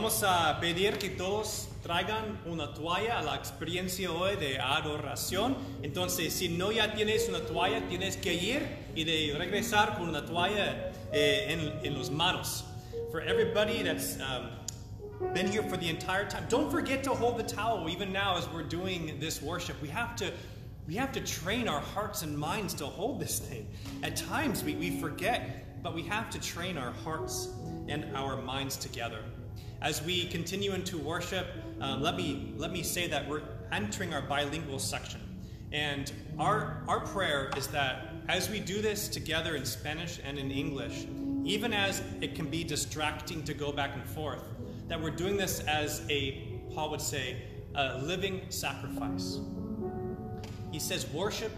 vamos a pedir que todos traigan una toalla a la experiencia hoy de adoración. Entonces, si no ya tienes una toalla, tienes que ir y de regresar con una toalla eh, en, en los manos. For everybody that's um, been here for the entire time. Don't forget to hold the towel even now as we're doing this worship. We have to we have to train our hearts and minds to hold this thing. At times we, we forget, but we have to train our hearts and our minds together. As we continue into worship, uh, let me let me say that we're entering our bilingual section. And our our prayer is that as we do this together in Spanish and in English, even as it can be distracting to go back and forth, that we're doing this as a, Paul would say, a living sacrifice. He says worship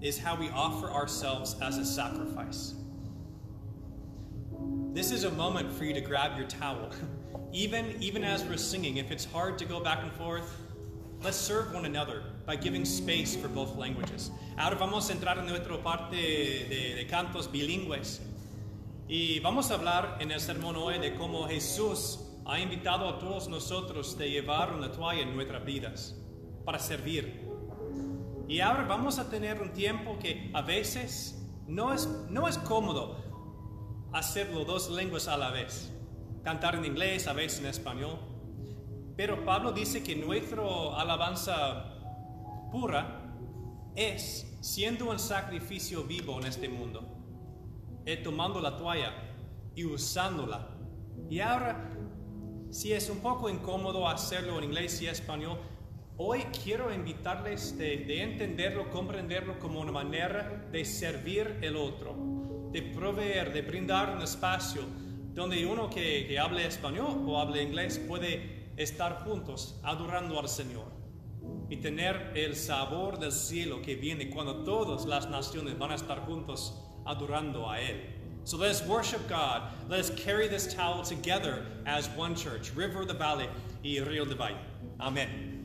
is how we offer ourselves as a sacrifice. This is a moment for you to grab your towel. even, even as we're singing, if it's hard to go back and forth, let's serve one another by giving space for both languages. Ahora vamos a entrar en nuestra parte de, de cantos bilingües. Y vamos a hablar en el sermón hoy de cómo Jesús ha invitado a todos nosotros de llevar una toalla en nuestras vidas para servir. Y ahora vamos a tener un tiempo que a veces no es, no es cómodo hacerlo dos lenguas a la vez. Cantar en inglés, a veces en español. Pero Pablo dice que nuestra alabanza pura es siendo un sacrificio vivo en este mundo. Es tomando la toalla y usándola. Y ahora si es un poco incómodo hacerlo en inglés y español, hoy quiero invitarles de, de, entenderlo, comprenderlo como una manera de servir el otro, de proveer, de brindar un espacio donde uno que, hable español o hable inglés puede estar juntos adorando al Señor y tener el sabor del cielo que viene cuando todas las naciones van a estar juntos adorando a Él. So let us worship God. Let us carry this towel together as one church, River of the Valley y Rio de Valle. Amen.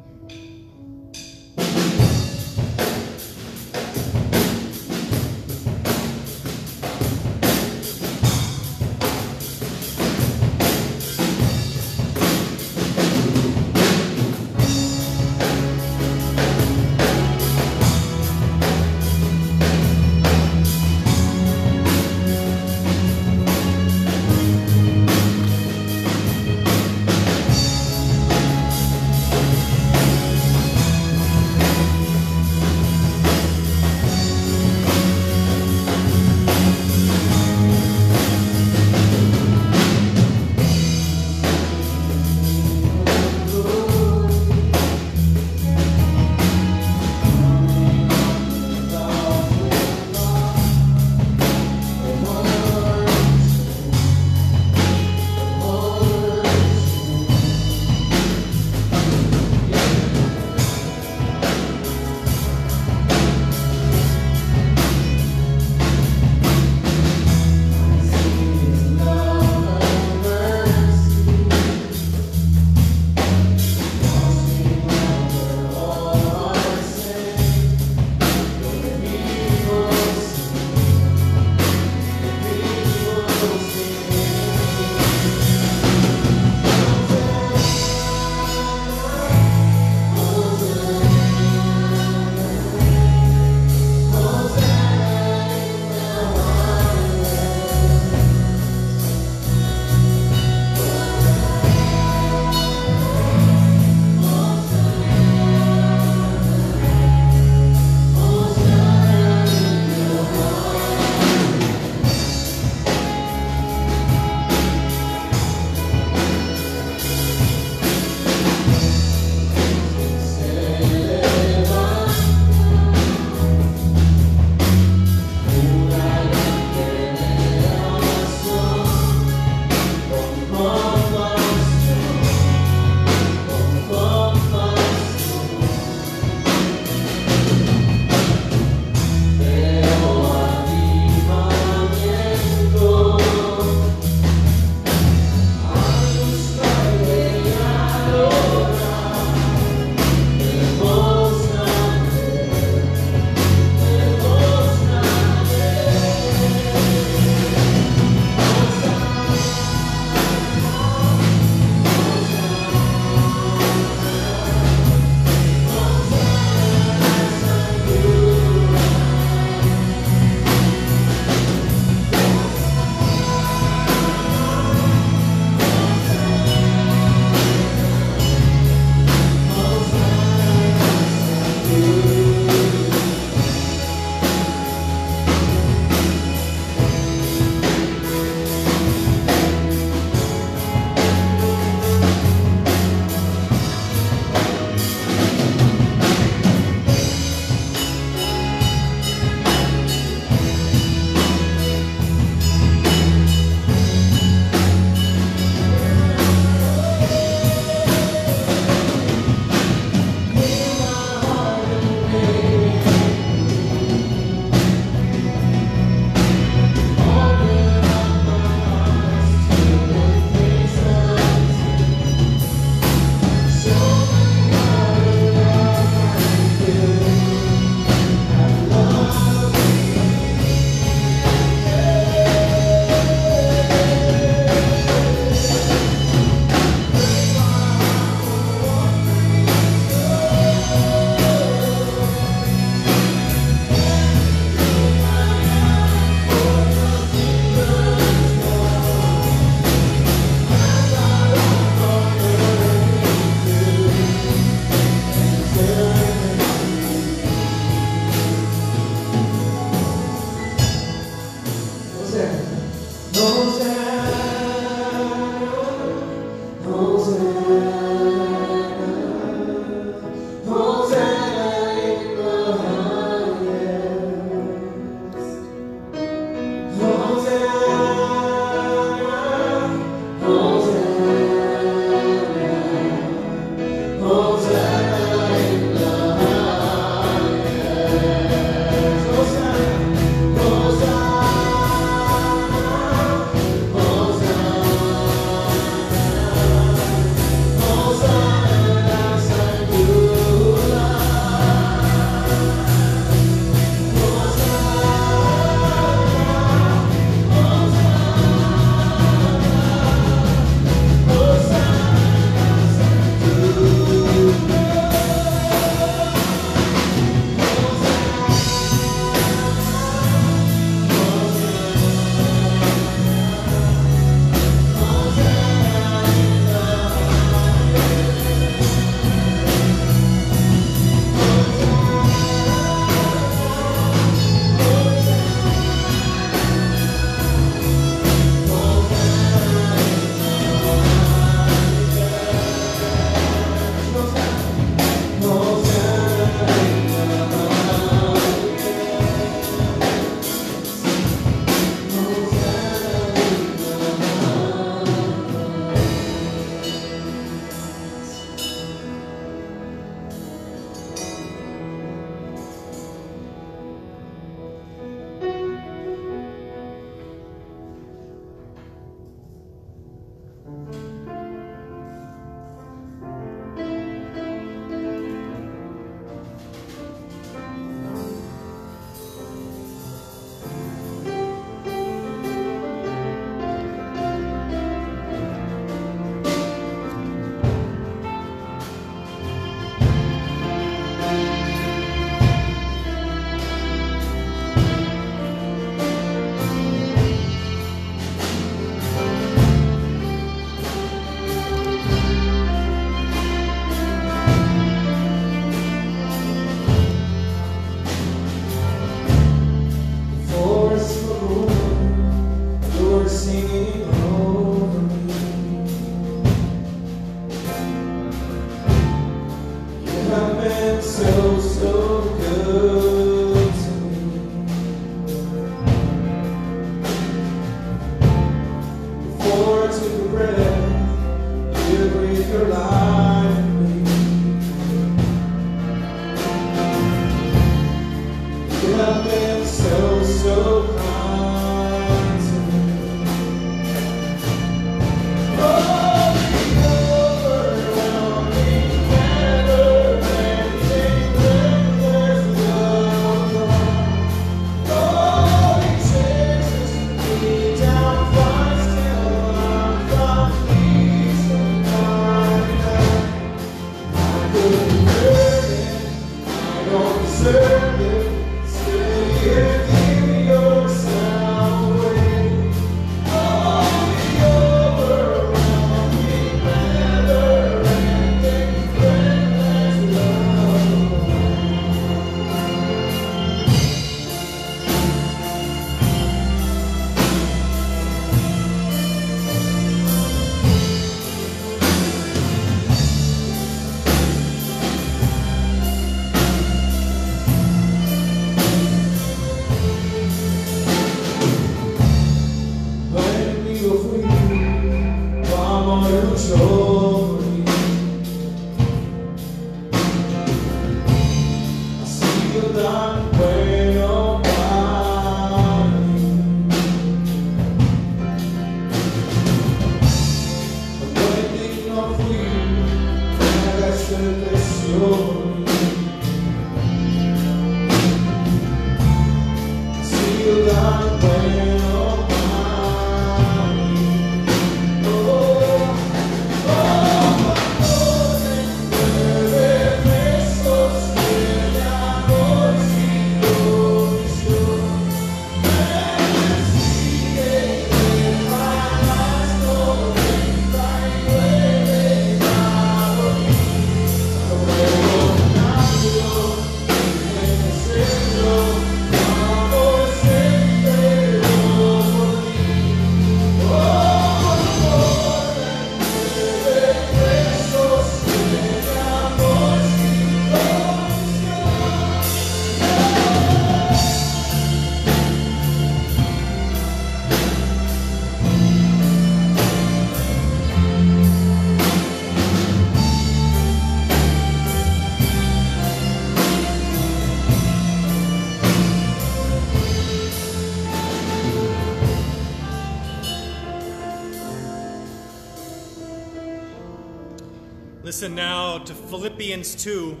Listen now to Philippians 2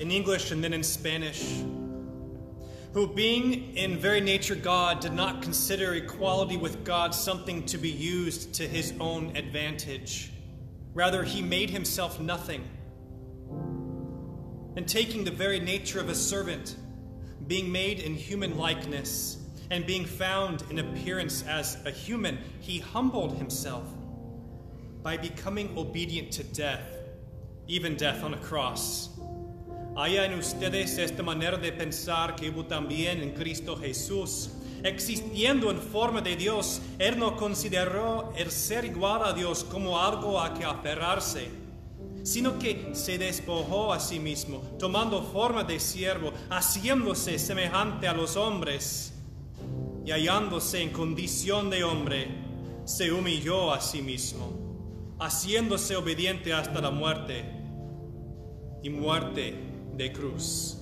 in English and then in Spanish. Who, being in very nature God, did not consider equality with God something to be used to his own advantage. Rather, he made himself nothing. And taking the very nature of a servant, being made in human likeness, and being found in appearance as a human, he humbled himself by becoming obedient to death, even death on a cross. Haya en ustedes esta manera de pensar que hubo también en Cristo Jesús. Existiendo en forma de Dios, Él no consideró el ser igual a Dios como algo a que aferrarse, sino que se despojó a sí mismo, tomando forma de siervo, haciéndose semejante a los hombres, y hallándose en condición de hombre, se humilló a sí mismo, haciéndose obediente hasta la muerte y muerte de cruz.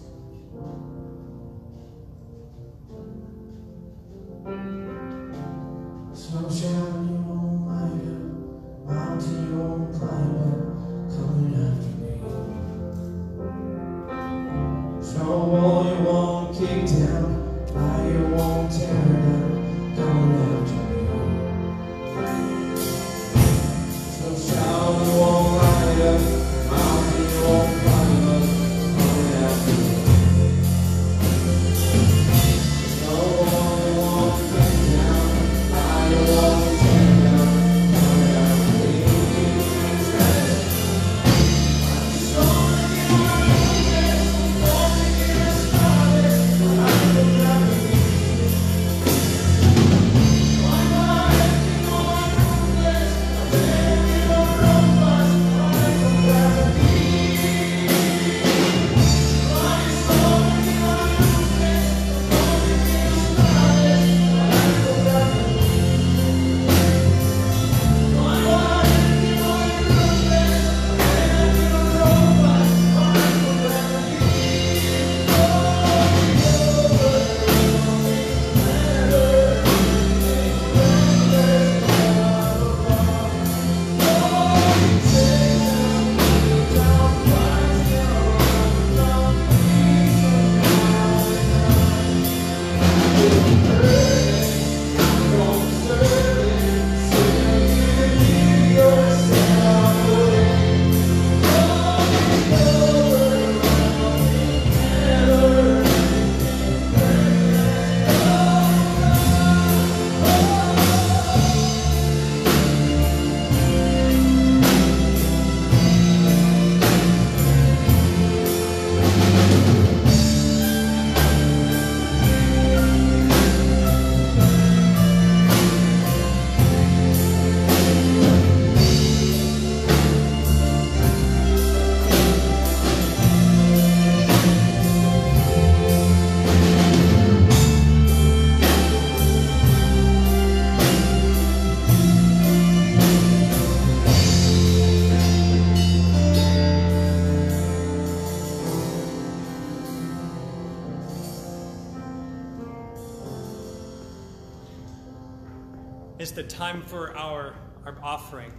The time for our, our offering.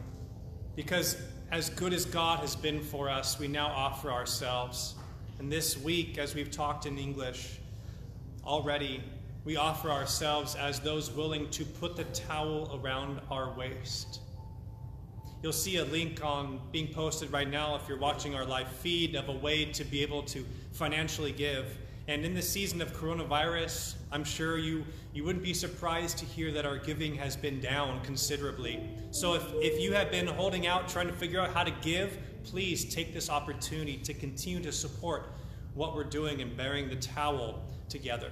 Because as good as God has been for us, we now offer ourselves. And this week, as we've talked in English already, we offer ourselves as those willing to put the towel around our waist. You'll see a link on being posted right now if you're watching our live feed of a way to be able to financially give. And in the season of coronavirus, I'm sure you, you wouldn't be surprised to hear that our giving has been down considerably. So if, if you have been holding out trying to figure out how to give, please take this opportunity to continue to support what we're doing and bearing the towel together.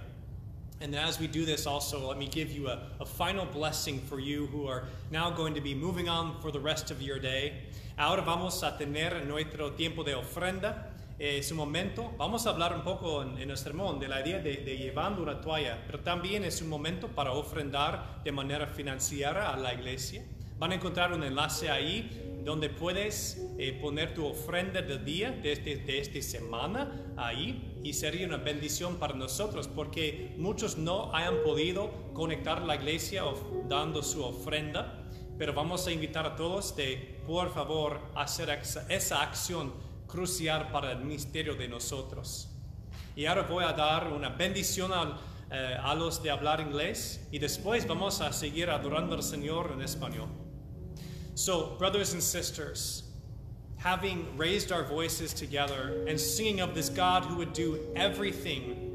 And as we do this, also, let me give you a, a, final blessing for you who are now going to be moving on for the rest of your day. Ahora vamos a tener nuestro tiempo de ofrenda. Es un momento, vamos a hablar un poco en, en el sermón de la idea de, de, llevando una toalla, pero también es un momento para ofrendar de manera financiera a la iglesia. Van a encontrar un enlace ahí donde puedes eh, poner tu ofrenda del día de, este, de esta semana ahí y sería una bendición para nosotros porque muchos no hayan podido conectar la iglesia dando su ofrenda, pero vamos a invitar a todos de por favor hacer esa acción crucial para el ministerio de nosotros. Y ahora voy a dar una bendición al, eh, a los de hablar inglés y después vamos a seguir adorando al Señor en español. So, brothers and sisters, having raised our voices together and singing of this God who would do everything,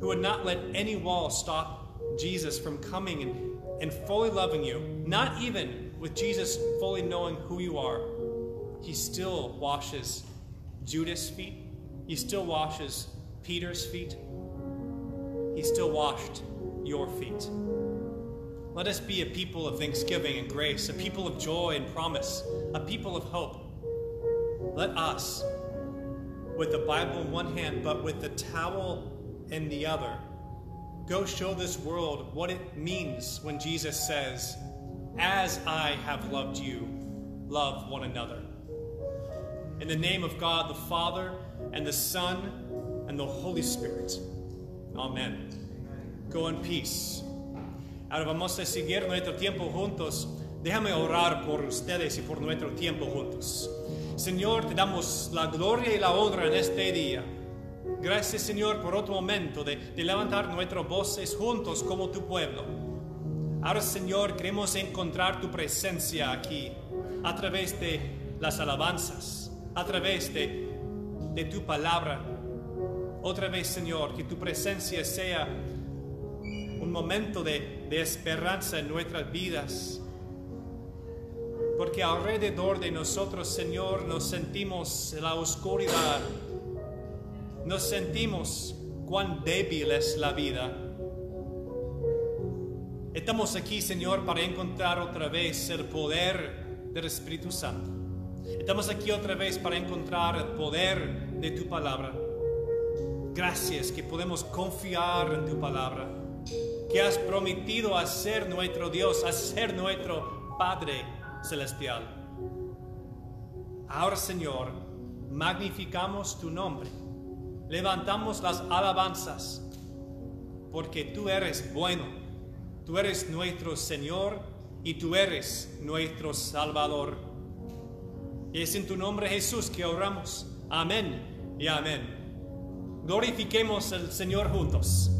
who would not let any wall stop Jesus from coming and, and fully loving you, not even with Jesus fully knowing who you are, he still washes Judas' feet, he still washes Peter's feet, he still washed your feet. Let us be a people of thanksgiving and grace, a people of joy and promise, a people of hope. Let us, with the Bible in one hand, but with the towel in the other, go show this world what it means when Jesus says, As I have loved you, love one another. In the name of God the Father, and the Son, and the Holy Spirit. Amen. Go in peace. Ahora vamos a seguir nuestro tiempo juntos. Déjame orar por ustedes y por nuestro tiempo juntos. Señor, te damos la gloria y la honra en este día. Gracias, Señor, por otro momento de, de levantar nuestras voces juntos como tu pueblo. Ahora, Señor, queremos encontrar tu presencia aquí a través de las alabanzas, a través de, de tu palabra. Otra vez, Señor, que tu presencia sea un momento de, de esperanza en nuestras vidas. Porque alrededor de nosotros, Señor, nos sentimos la oscuridad. Nos sentimos cuán débil es la vida. Estamos aquí, Señor, para encontrar otra vez el poder del Espíritu Santo. Estamos aquí otra vez para encontrar el poder de tu palabra. Gracias que podemos confiar en tu palabra que has prometido a ser nuestro Dios, a ser nuestro Padre Celestial. Ahora, Señor, magnificamos tu nombre, levantamos las alabanzas, porque tú eres bueno, tú eres nuestro Señor y tú eres nuestro Salvador. Y es en tu nombre Jesús que oramos. Amén y amén. Glorifiquemos al Señor juntos.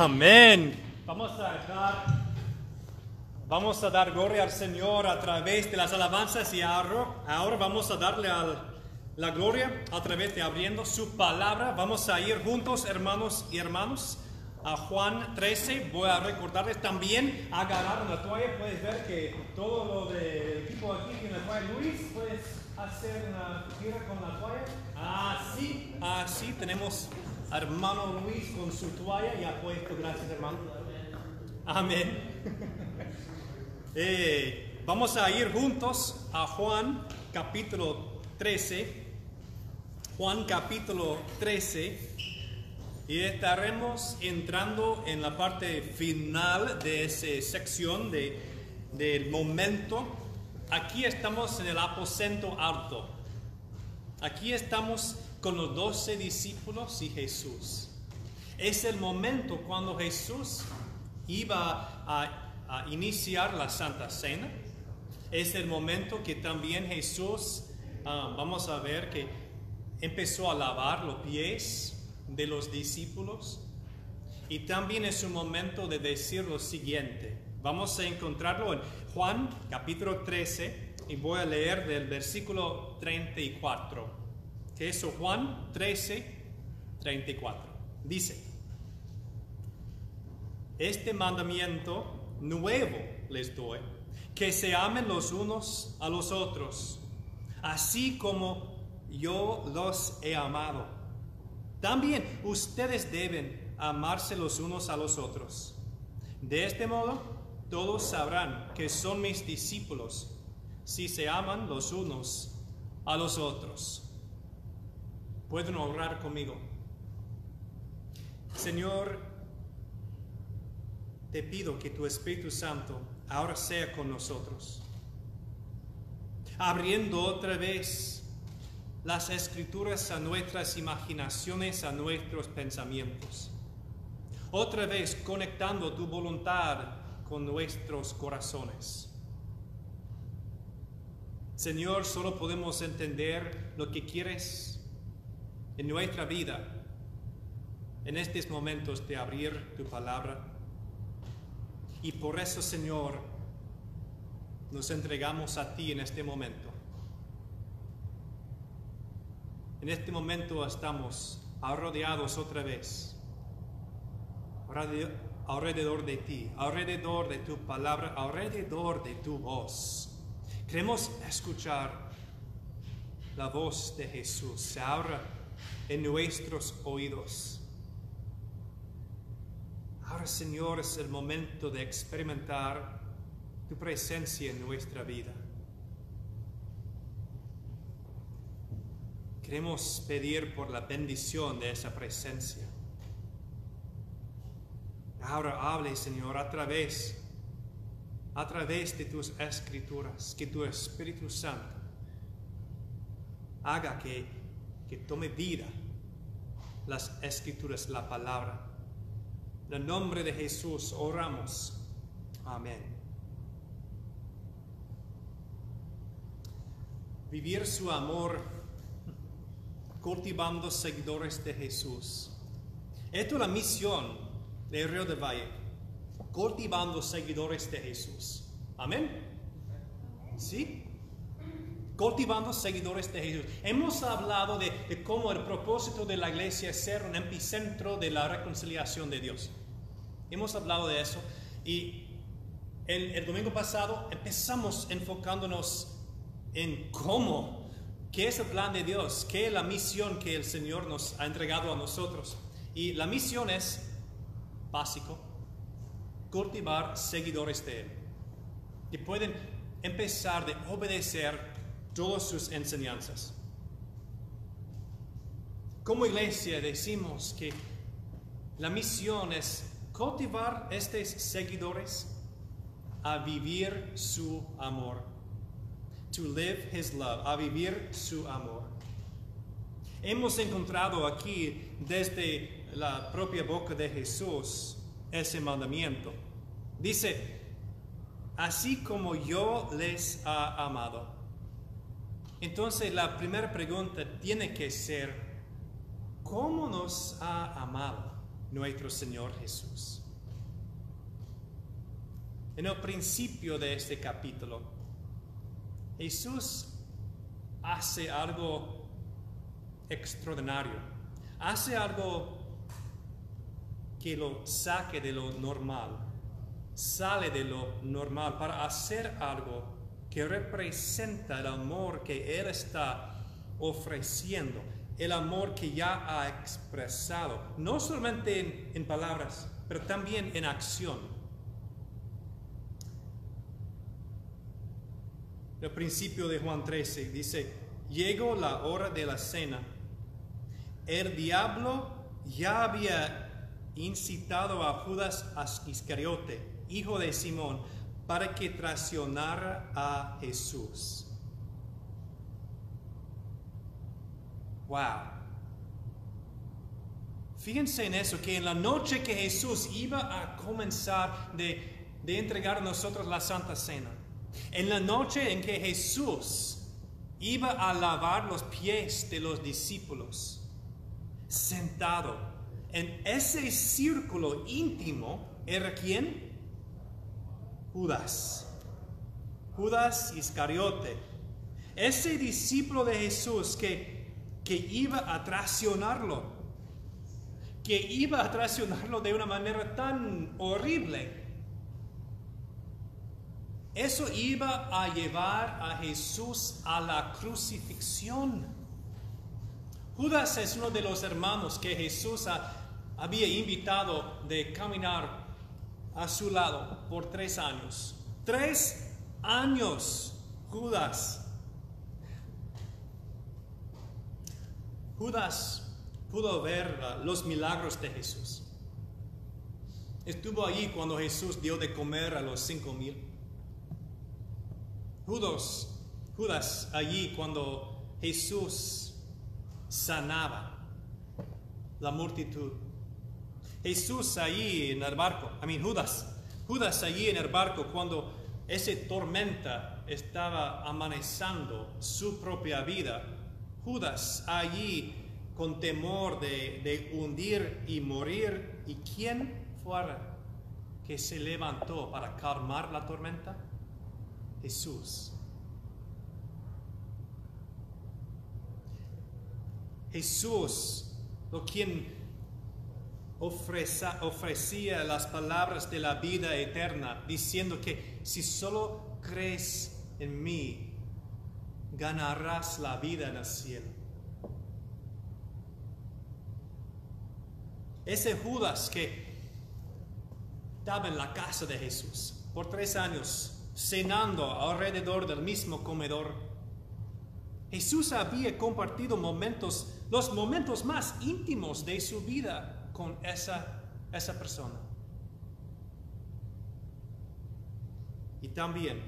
Amén. Vamos a dar, vamos a dar gloria al Señor a través de las alabanzas y ahora, ahora vamos a darle al, la gloria a través de abriendo su palabra. Vamos a ir juntos, hermanos y hermanos, a Juan 13. Voy a recordarles también agarrar una toalla. Puedes ver que todo lo del equipo aquí tiene la toalla. Luis, puedes hacer una tira con la toalla. Ah, así, así ah, tenemos hermano Luis con su toalla ya puesto. Gracias, hermano. Amén. Eh, vamos a ir juntos a Juan capítulo 13. Juan capítulo 13. Y estaremos entrando en la parte final de esa sección de, del momento. Aquí estamos en el aposento alto. Aquí estamos con los doce discípulos y Jesús. Es el momento cuando Jesús iba a, iniciar la Santa Cena. Es el momento que también Jesús, ah, vamos a ver que empezó a lavar los pies de los discípulos. Y también es un momento de decir lo siguiente. Vamos a encontrarlo en Juan capítulo 13 y voy a leer del versículo 34. Que Juan 13, 34. Dice, este mandamiento nuevo les doy, que se amen los unos a los otros, así como yo los he amado. También ustedes deben amarse los unos a los otros. De este modo, todos sabrán que son mis discípulos si se aman los unos a los otros. Pueden orar conmigo. Señor, te pido que tu Espíritu Santo ahora sea con nosotros, abriendo otra vez las escrituras a nuestras imaginaciones, a nuestros pensamientos. Otra vez conectando tu voluntad con nuestros corazones. Señor, solo podemos entender lo que quieres en nuestra vida en estos momentos de abrir tu palabra. Y por eso, Señor, nos entregamos a ti en este momento. En este momento estamos rodeados otra vez, alrededor de ti, alrededor de tu palabra, alrededor de tu voz. Queremos escuchar la voz de Jesús. Abra en nuestros oídos. Ahora, Señor, es el momento de experimentar tu presencia en nuestra vida. Queremos pedir por la bendición de esa presencia. Ahora hable, Señor, a través, a través de tus escrituras, que tu Espíritu Santo haga que, que tome vida las escrituras, la palabra. En el nombre de Jesús oramos. Amén. Vivir su amor cultivando seguidores de Jesús. Esto es la misión de Río de Valle. Cultivando seguidores de Jesús. Amén. ¿Sí? Cultivando seguidores de Jesús. Hemos hablado de, de cómo el propósito de la iglesia es ser un epicentro de la reconciliación de Dios. Hemos hablado de eso y el, el domingo pasado empezamos enfocándonos en cómo, qué es el plan de Dios, qué es la misión que el Señor nos ha entregado a nosotros. Y la misión es básico, cultivar seguidores de Él. Que pueden empezar de obedecer todas sus enseñanzas. Como iglesia decimos que la misión es cultivar estos seguidores a vivir su amor. To live his love, a vivir su amor. Hemos encontrado aquí desde la propia boca de Jesús ese mandamiento. Dice, así como yo les ha amado. Entonces la primera pregunta tiene que ser, ¿cómo nos ha amado nuestro Señor Jesús? en el principio de este capítulo, Jesús hace algo extraordinario, hace algo que lo saque de lo normal, sale de lo normal para hacer algo que representa el amor que Él está ofreciendo, el amor que ya ha expresado, no solamente en, palabras, pero también en acción. El principio de Juan 13 dice, llegó la hora de la cena. El diablo ya había incitado a Judas Iscariote, hijo de Simón, para que traicionara a Jesús. Wow. Fíjense en eso, que en la noche que Jesús iba a comenzar de, de entregar a nosotros la Santa Cena, en la noche en que Jesús iba a lavar los pies de los discípulos, sentado en ese círculo íntimo, ¿era quién? Judas. Judas Iscariote. Ese discípulo de Jesús que, que iba a traicionarlo. Que iba a traicionarlo de una manera tan horrible. Eso iba a llevar a Jesús a la crucifixión. Judas es uno de los hermanos que Jesús ha, había invitado de caminar a su lado por tres años. Tres años, Judas. Judas pudo ver uh, los milagros de Jesús. Estuvo allí cuando Jesús dio de comer a los cinco mil. Judas, Judas allí cuando Jesús sanaba la multitud. Jesús allí en el barco, I mean Judas, Judas allí en el barco cuando ese tormenta estaba amanezando su propia vida. Judas allí con temor de, de hundir y morir. ¿Y quién fuera que se levantó para calmar la tormenta? Jesús. Jesús, lo quien ofrecía las palabras de la vida eterna, diciendo que si solo crees en mí, ganarás la vida en el cielo. Ese Judas que estaba en la casa de Jesús por tres años, cenando alrededor del mismo comedor. Jesús había compartido momentos, los momentos más íntimos de su vida con esa, esa persona. Y también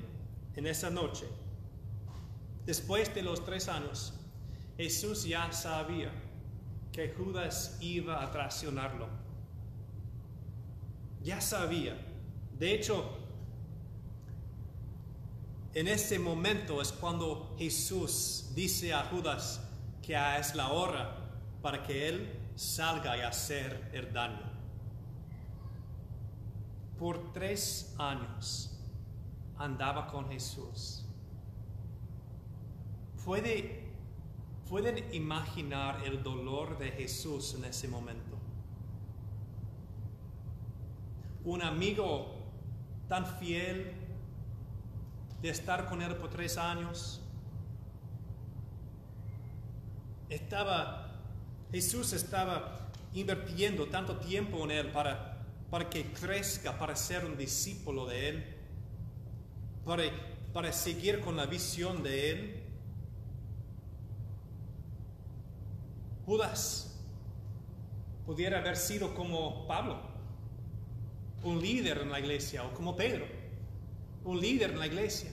en esa noche, después de los tres años, Jesús ya sabía que Judas iba a traicionarlo. Ya sabía. De hecho, en ese momento es cuando Jesús dice a Judas que es la hora para que él salga y hacer el daño. Por tres años andaba con Jesús. Puede, pueden imaginar el dolor de Jesús en ese momento. Un amigo tan fiel de estar con él por tres años. Estaba, Jesús estaba invirtiendo tanto tiempo en él para, para que crezca, para ser un discípulo de él, para, para seguir con la visión de él. Judas pudiera haber sido como Pablo, un líder en la iglesia, o como Pedro, un líder en la iglesia,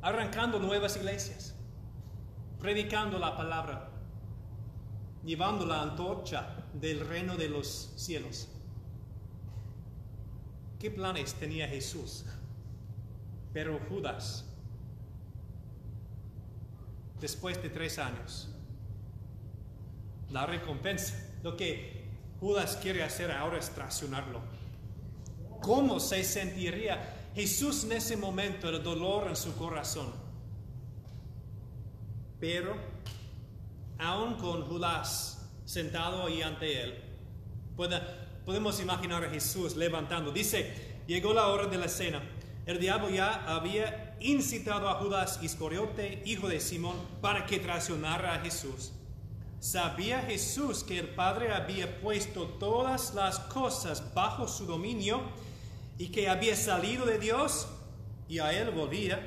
arrancando nuevas iglesias, predicando la palabra, llevando la antorcha del reino de los cielos. ¿Qué planes tenía Jesús? Pero Judas, después de tres años, la recompensa, lo que Judas quiere hacer ahora es traicionarlo. ¿Cómo se sentiría Jesús en ese momento, el dolor en su corazón? Pero, aún con Judas sentado ahí ante él, podemos imaginar a Jesús levantando. Dice, llegó la hora de la cena. El diablo ya había incitado a Judas Iscariote, hijo de Simón, para que traicionara a Jesús. ¿Sabía Jesús que el Padre había puesto todas las cosas bajo su dominio y que había salido de Dios y a él volvía?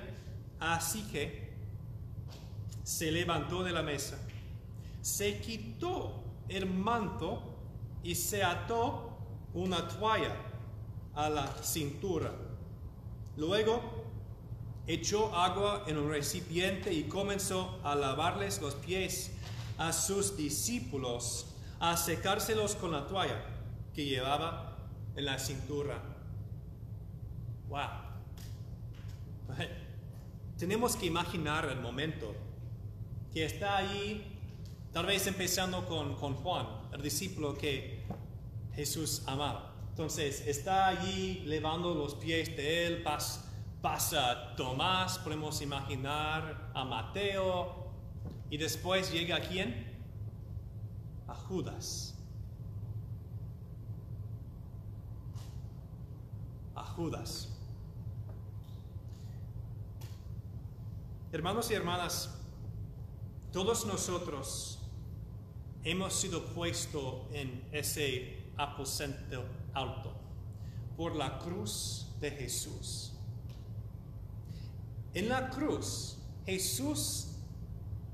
Así que se levantó de la mesa, se quitó el manto y se ató una toalla a la cintura. Luego echó agua en un recipiente y comenzó a lavarles los pies a sus discípulos, a secárselos con la toalla que llevaba en la cintura. Wow. Tenemos que imaginar el momento que está ahí, tal vez empezando con, con Juan, el discípulo que Jesús amaba. Entonces está allí levando los pies de él, pas- pasa Tomás, podemos imaginar a Mateo, y después llega a quién? A Judas. A Judas. Hermanos y hermanas, todos nosotros hemos sido puestos en ese aposento alto por la cruz de Jesús. En la cruz, Jesús,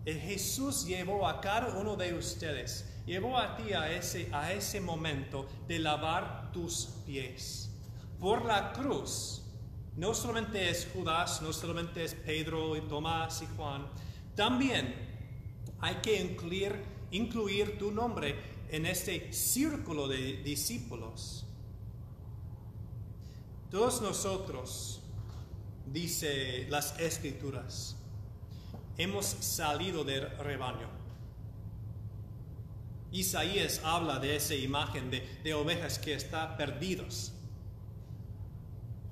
eh, Jesús llevó a cada uno de ustedes, llevó a ti a ese, a ese momento de lavar tus pies. Por la cruz, no solamente es Judas, no solamente es Pedro y Tomás y Juan, también hay que incluir, incluir tu nombre en este círculo de discípulos. Todos nosotros, dice las escrituras, hemos salido del rebaño. Isaías habla de esa imagen de, ovejas que están perdidos.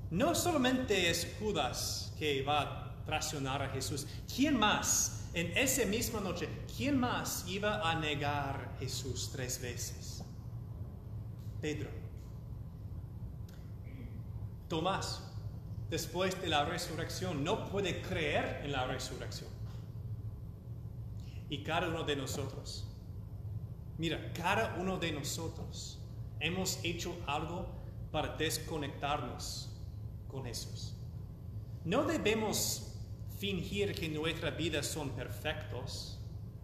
No solamente es Judas que va traicionar a Jesús. ¿Quién más en esa misma noche, quién más iba a negar a Jesús tres veces? Pedro. Tomás, después de la resurrección, no puede creer en la resurrección. Y cada uno de nosotros, mira, cada uno de nosotros hemos hecho algo para desconectarnos con Jesús. No debemos fingir que nuestras vidas son perfectos.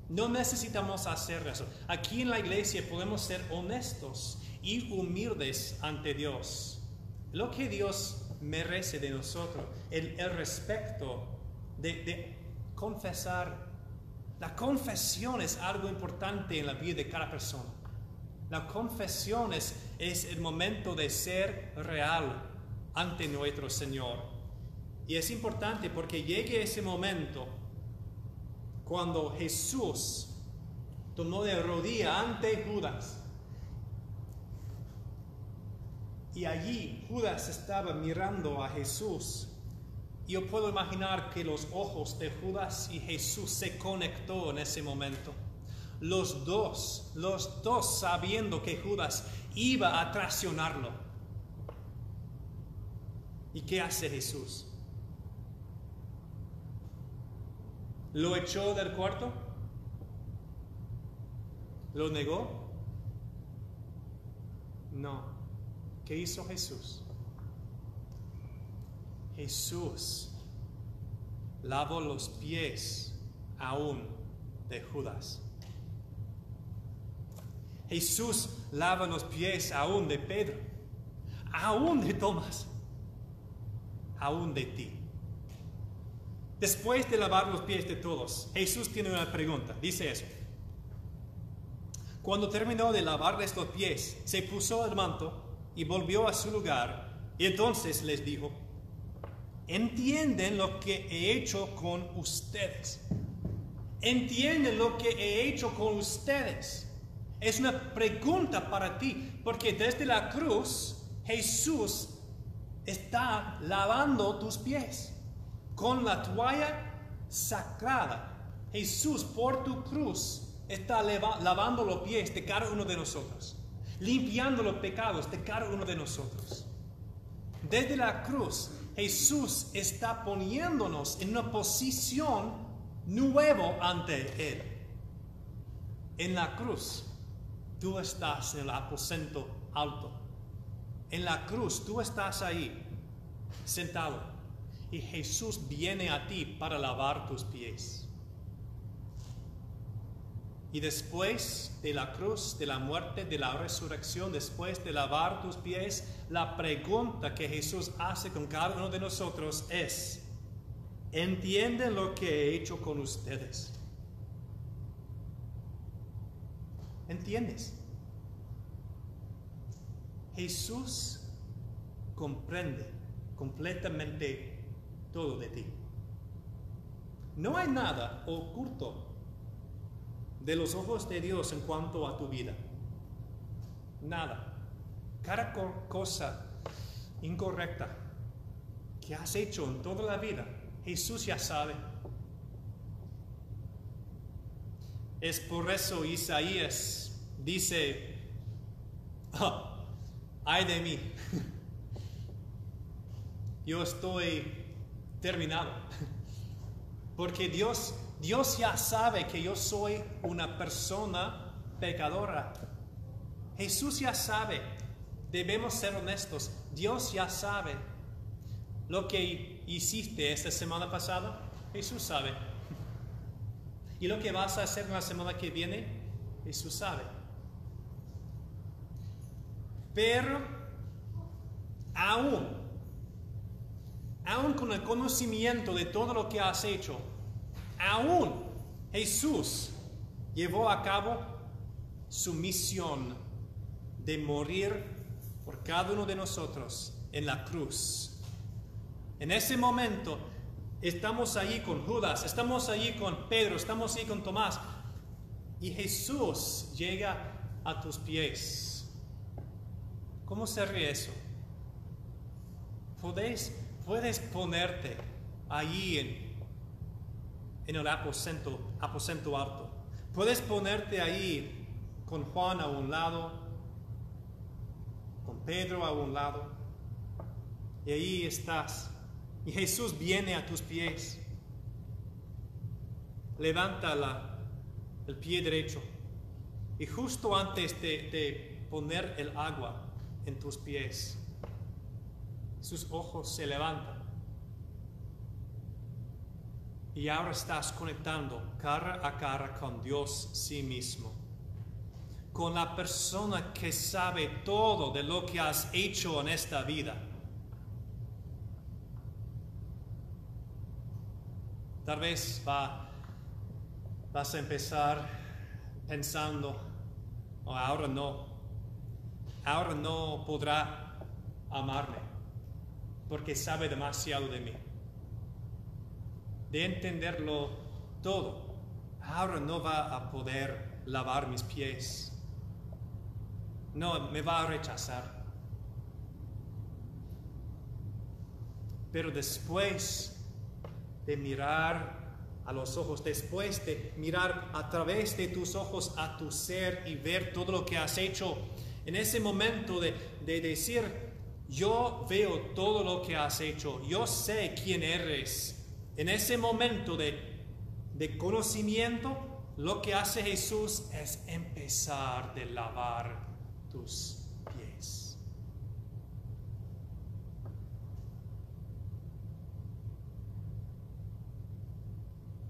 No necesitamos hacer eso. Aquí en la iglesia podemos ser honestos y humildes ante Dios. Lo que Dios merece de nosotros, el, el respeto de, confesar. La confesión es algo importante en la vida de cada persona. La confesión es, es el momento de ser real ante nuestro Señor. Y es importante porque llegue ese momento cuando Jesús tomó de rodilla ante Judas. Y allí Judas estaba mirando a Jesús. Yo puedo imaginar que los ojos de Judas y Jesús se conectó en ese momento. Los dos, los dos sabiendo que Judas iba a traicionarlo. ¿Y qué hace Jesús? ¿Lo echó del cuarto? ¿Lo negó? No. ¿Qué hizo Jesús? Jesús lavó los pies aún de Judas. Jesús lava los pies aún de Pedro, aún de Tomás, aún de ti. Después de lavar los pies de todos, Jesús tiene una pregunta. Dice eso. Cuando terminó de lavarles los pies, se puso el manto y volvió a su lugar. Y entonces les dijo, ¿entienden lo que he hecho con ustedes? ¿Entienden lo que he hecho con ustedes? Es una pregunta para ti, porque desde la cruz Jesús está lavando tus pies con la toalla sagrada. Jesús por tu cruz está lavando los pies de cada uno de nosotros, limpiando los pecados de cada uno de nosotros. Desde la cruz, Jesús está poniéndonos en una posición nueva ante Él. En la cruz, tú estás en el aposento alto. En la cruz, tú estás ahí, sentado. Y Jesús viene a ti para lavar tus pies. Y después de la cruz, de la muerte, de la resurrección, después de lavar tus pies, la pregunta que Jesús hace con cada uno de nosotros es, ¿entienden lo que he hecho con ustedes? ¿Entiendes? Jesús comprende completamente todo de ti. No hay nada oculto de los ojos de Dios en cuanto a tu vida. Nada. Cada co- cosa incorrecta que has hecho en toda la vida, Jesús ya sabe. Es por eso Isaías dice, "Ah, ay de mí, yo estoy terminado. Porque Dios, Dios ya sabe que yo soy una persona pecadora. Jesús ya sabe. Debemos ser honestos. Dios ya sabe. Lo que hiciste esta semana pasada, Jesús sabe. Y lo que vas a hacer la semana que viene, Jesús sabe. Pero aún aún con el conocimiento de todo lo que has hecho, aún Jesús llevó a cabo su misión de morir por cada uno de nosotros en la cruz. En ese momento estamos allí con Judas, estamos allí con Pedro, estamos allí con Tomás y Jesús llega a tus pies. ¿Cómo sería eso? Podéis, puedes ponerte allí en, en el aposento, aposento alto. Puedes ponerte ahí con Juan a un lado, con Pedro a un lado, y ahí estás. Y Jesús viene a tus pies. Levanta la- el pie derecho. Y justo antes de, de poner el agua en tus pies, sus ojos se levantan. Y ahora estás conectando cara a cara con Dios sí mismo. Con la persona que sabe todo de lo que has hecho en esta vida. Tal vez va, vas a empezar pensando, "Oh, ahora no, ahora no podrá amarme porque sabe demasiado de mí. De entenderlo todo, ahora no va a poder lavar mis pies. No, me va a rechazar. Pero después de mirar a los ojos, después de mirar a través de tus ojos a tu ser y ver todo lo que has hecho, en ese momento de, de decir, yo veo todo lo que has hecho, yo sé quién eres, en ese momento de, de conocimiento, lo que hace Jesús es empezar de lavar tus pies.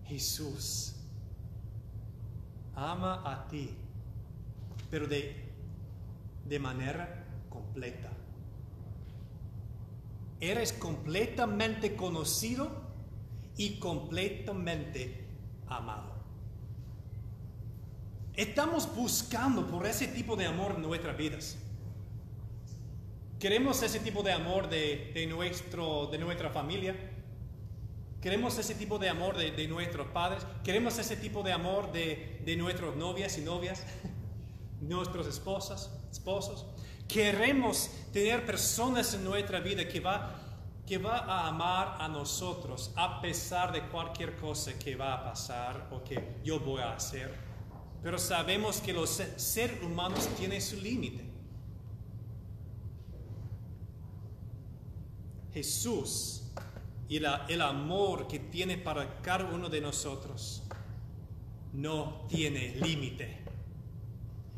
Jesús ama a ti, pero de, de manera completa. Eres completamente conocido y completamente amado. Estamos buscando por ese tipo de amor en nuestras vidas. Queremos ese tipo de amor de, nuestro, de nuestra familia. Queremos ese tipo de amor de, de nuestros padres. Queremos ese tipo de amor de, de nuestras novias y novias, nuestros esposas, esposos. Queremos tener personas en nuestra vida que va, que va a amar a nosotros a pesar de cualquier cosa que va a pasar o que yo voy a hacer. Pero sabemos que los seres humanos tienen su límite. Jesús y el amor que tiene para cada uno de nosotros no tiene límite.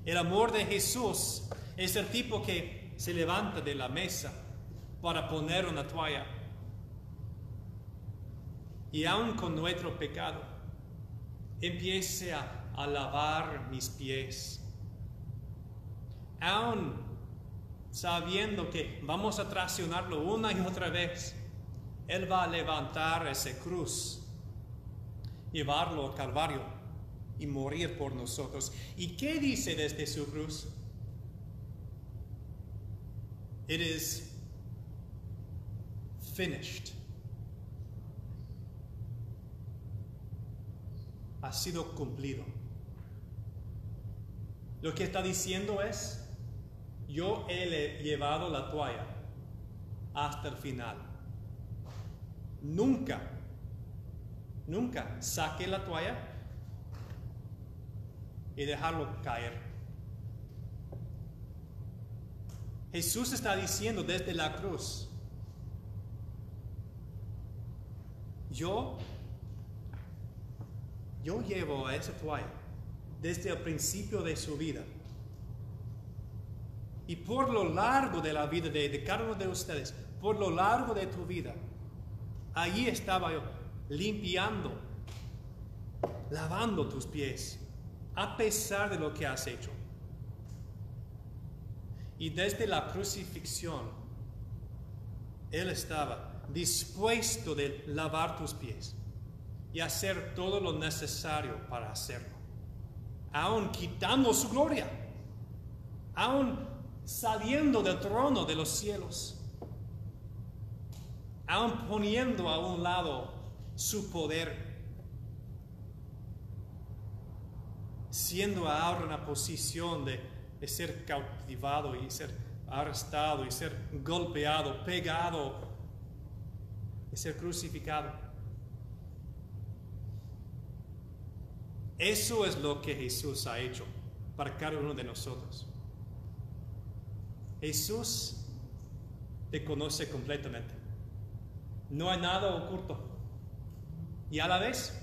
El amor de Jesús es el tipo que se levanta de la mesa para poner una toalla. Y aun con nuestro pecado, empiece a, lavar mis pies. Aun sabiendo que vamos a traicionarlo una y otra vez, Él va a levantar esa cruz, llevarlo al Calvario y morir por nosotros. ¿Y qué dice desde su cruz? It is finished. Ha sido cumplido. Lo que está diciendo es, yo he le- llevado la toalla hasta el final. Nunca, nunca saqué la toalla y dejarlo caer. Jesús está diciendo desde la cruz, yo, yo llevo a esa toalla desde el principio de su vida. Y por lo largo de la vida de, de cada uno de ustedes, por lo largo de tu vida, allí estaba yo, limpiando, lavando tus pies, a pesar de lo que has hecho. Y desde la crucifixión, Él estaba dispuesto de lavar tus pies y hacer todo lo necesario para hacerlo. Aún quitando su gloria, aún saliendo del trono de los cielos, aún poniendo a un lado su poder, siendo ahora en la posición de, de ser cautivado y ser arrestado y ser golpeado, pegado y ser crucificado. Eso es lo que Jesús ha hecho para cada uno de nosotros. Jesús te conoce completamente. No hay nada oculto. Y a la vez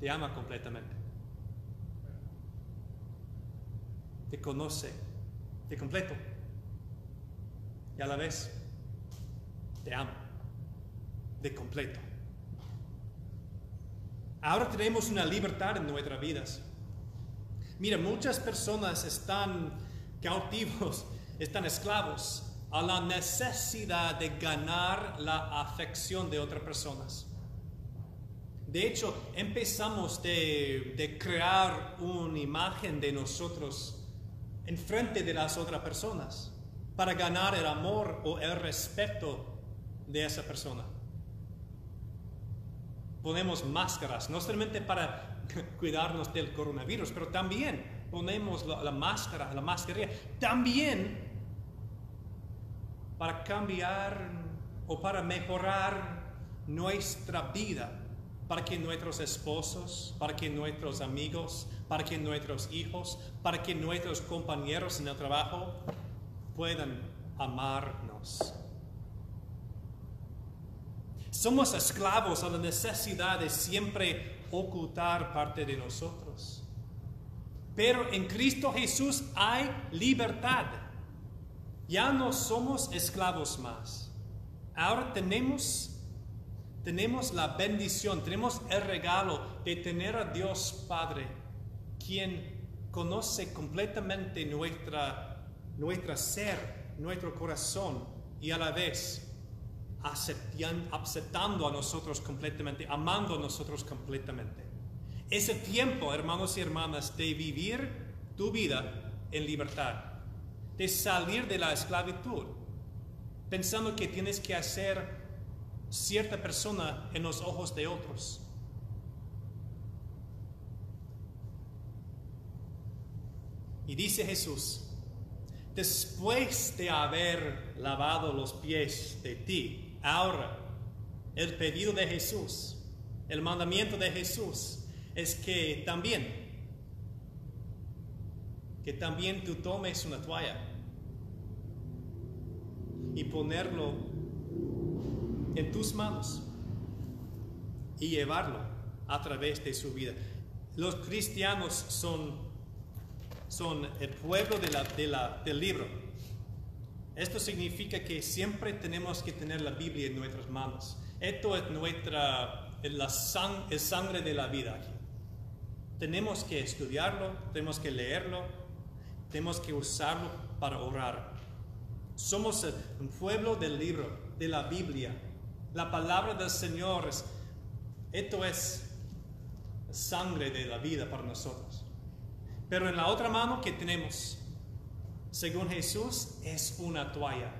te ama completamente. Te conoce de completo. Y a la vez te ama de completo. Ahora tenemos una libertad en nuestras vidas. Mira, muchas personas están cautivos, están esclavos a la necesidad de ganar la afección de otras personas. De hecho, empezamos de, de crear una imagen de nosotros en frente de las otras personas para ganar el amor o el respeto de esa persona. Ponemos máscaras, no solamente para cuidarnos del coronavirus, pero también ponemos la, la máscara, la mascarilla, también para cambiar o para mejorar nuestra vida, para que nuestros esposos, para que nuestros amigos, para que nuestros hijos, para que nuestros compañeros en el trabajo puedan amarnos. Somos esclavos a la necesidad de siempre ocultar parte de nosotros. Pero en Cristo Jesús hay libertad. Ya no somos esclavos más. Ahora tenemos, tenemos la bendición, tenemos el regalo de tener a Dios Padre, quien conoce completamente nuestra, nuestra ser, nuestro corazón y a la vez aceptan- aceptando a nosotros completamente, amando a nosotros completamente. Es el tiempo, hermanos y hermanas, de vivir tu vida en libertad, de salir de la esclavitud, pensando que tienes que hacer cierta persona en los ojos de otros. Y dice Jesús, después de haber lavado los pies de ti, ahora el pedido de Jesús, el mandamiento de Jesús es que también, que también tú tomes una toalla y ponerlo en tus manos y llevarlo a través de su vida. Los cristianos son, son el pueblo de la- de la- del libro. Esto significa que siempre tenemos que tener la Biblia en nuestras manos. Esto es nuestra, es la sangre de la vida. Tenemos que estudiarlo, tenemos que leerlo, tenemos que usarlo para orar. Somos un pueblo del libro, de la Biblia. La palabra del Señor es, esto es sangre de la vida para nosotros. Pero en la otra mano que tenemos, según Jesús, es una toalla.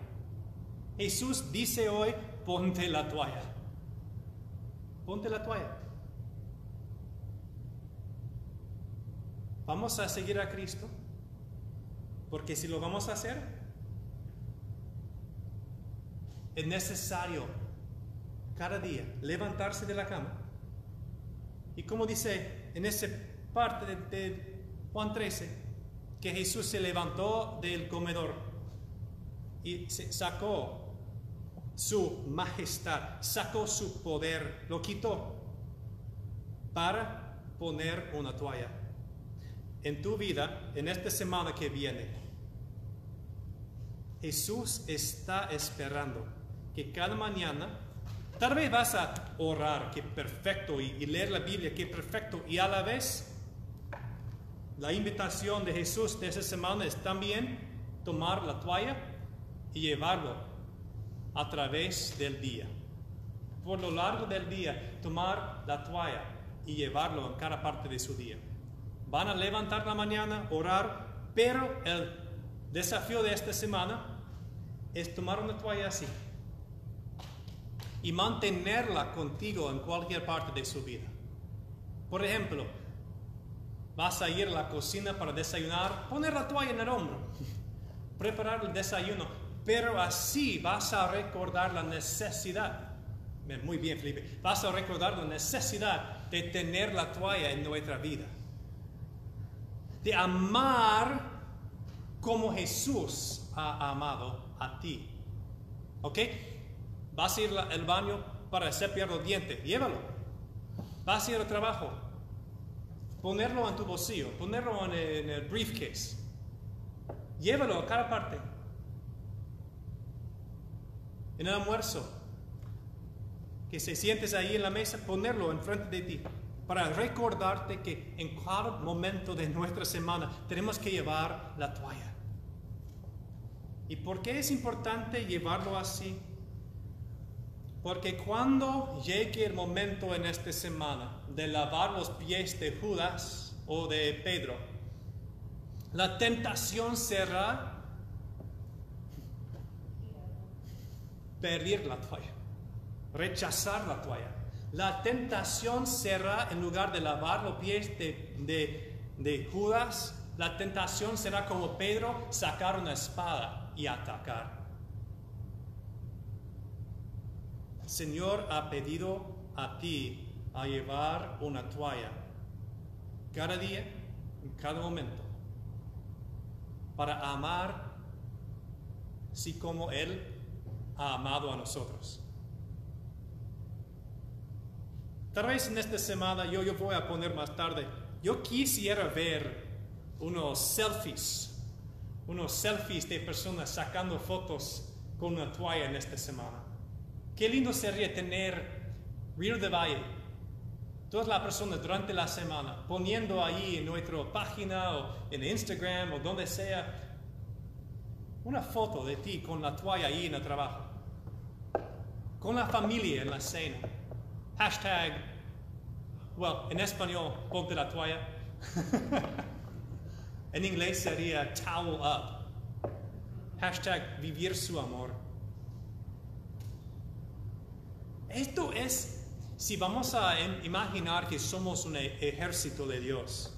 Jesús dice hoy, ponte la toalla. Ponte la toalla. Vamos a seguir a Cristo, porque si lo vamos a hacer, es necesario cada día levantarse de la cama. Y como dice en esa parte de, Juan 13, que Jesús se levantó del comedor y se sacó su majestad, sacó su poder, lo quitó para poner una toalla. En tu vida, en esta semana que viene, Jesús está esperando que cada mañana, tal vez vas a orar, que perfecto, y, y leer la Biblia, que perfecto, y a la vez la invitación de Jesús de esa semana es también tomar la toalla y llevarlo a través del día. Por lo largo del día, tomar la toalla y llevarlo en cada parte de su día. Van a levantar la mañana, orar, pero el desafío de esta semana es tomar una toalla así y mantenerla contigo en cualquier parte de su vida. Por ejemplo, vas a ir a la cocina para desayunar, poner la toalla en el hombro, preparar el desayuno, pero así vas a recordar la necesidad. Muy bien, Felipe. Vas a recordar la necesidad de tener la toalla en nuestra vida. De amar como Jesús ha amado a ti. ¿Ok? Vas a ir al baño para cepillar los dientes. Llévalo. Vas a ir al trabajo. Ponerlo en tu bolsillo. Ponerlo en el, en el briefcase. Llévalo a cada parte. En el almuerzo. Que se sientes ahí en la mesa, ponerlo enfrente de ti. Para recordarte que en cada momento de nuestra semana tenemos que llevar la toalla. ¿Y por qué es importante llevarlo así? Porque cuando llegue el momento en esta semana de lavar los pies de Judas o de Pedro, la tentación será perder la toalla, rechazar la toalla. La tentación será, en lugar de lavar los pies de, de- de Judas, la tentación será como Pedro sacar una espada y atacar. El Señor ha pedido a ti a llevar una toalla cada día, en cada momento, para amar, así como Él ha amado a nosotros. Tal vez en esta semana yo, yo voy a poner más tarde, yo quisiera ver unos selfies, unos selfies de personas sacando fotos con una toalla en esta semana. Qué lindo sería tener Río de Valle, todas las personas durante la semana, poniendo ahí en nuestra página o en Instagram o donde sea, una foto de ti con la toalla ahí en el trabajo, con la familia en la cena. Hashtag, well, en español, ponte la toalla. en inglés sería towel up. Hashtag vivir su amor. Esto es, si vamos a imaginar que somos un ejército de Dios,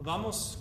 vamos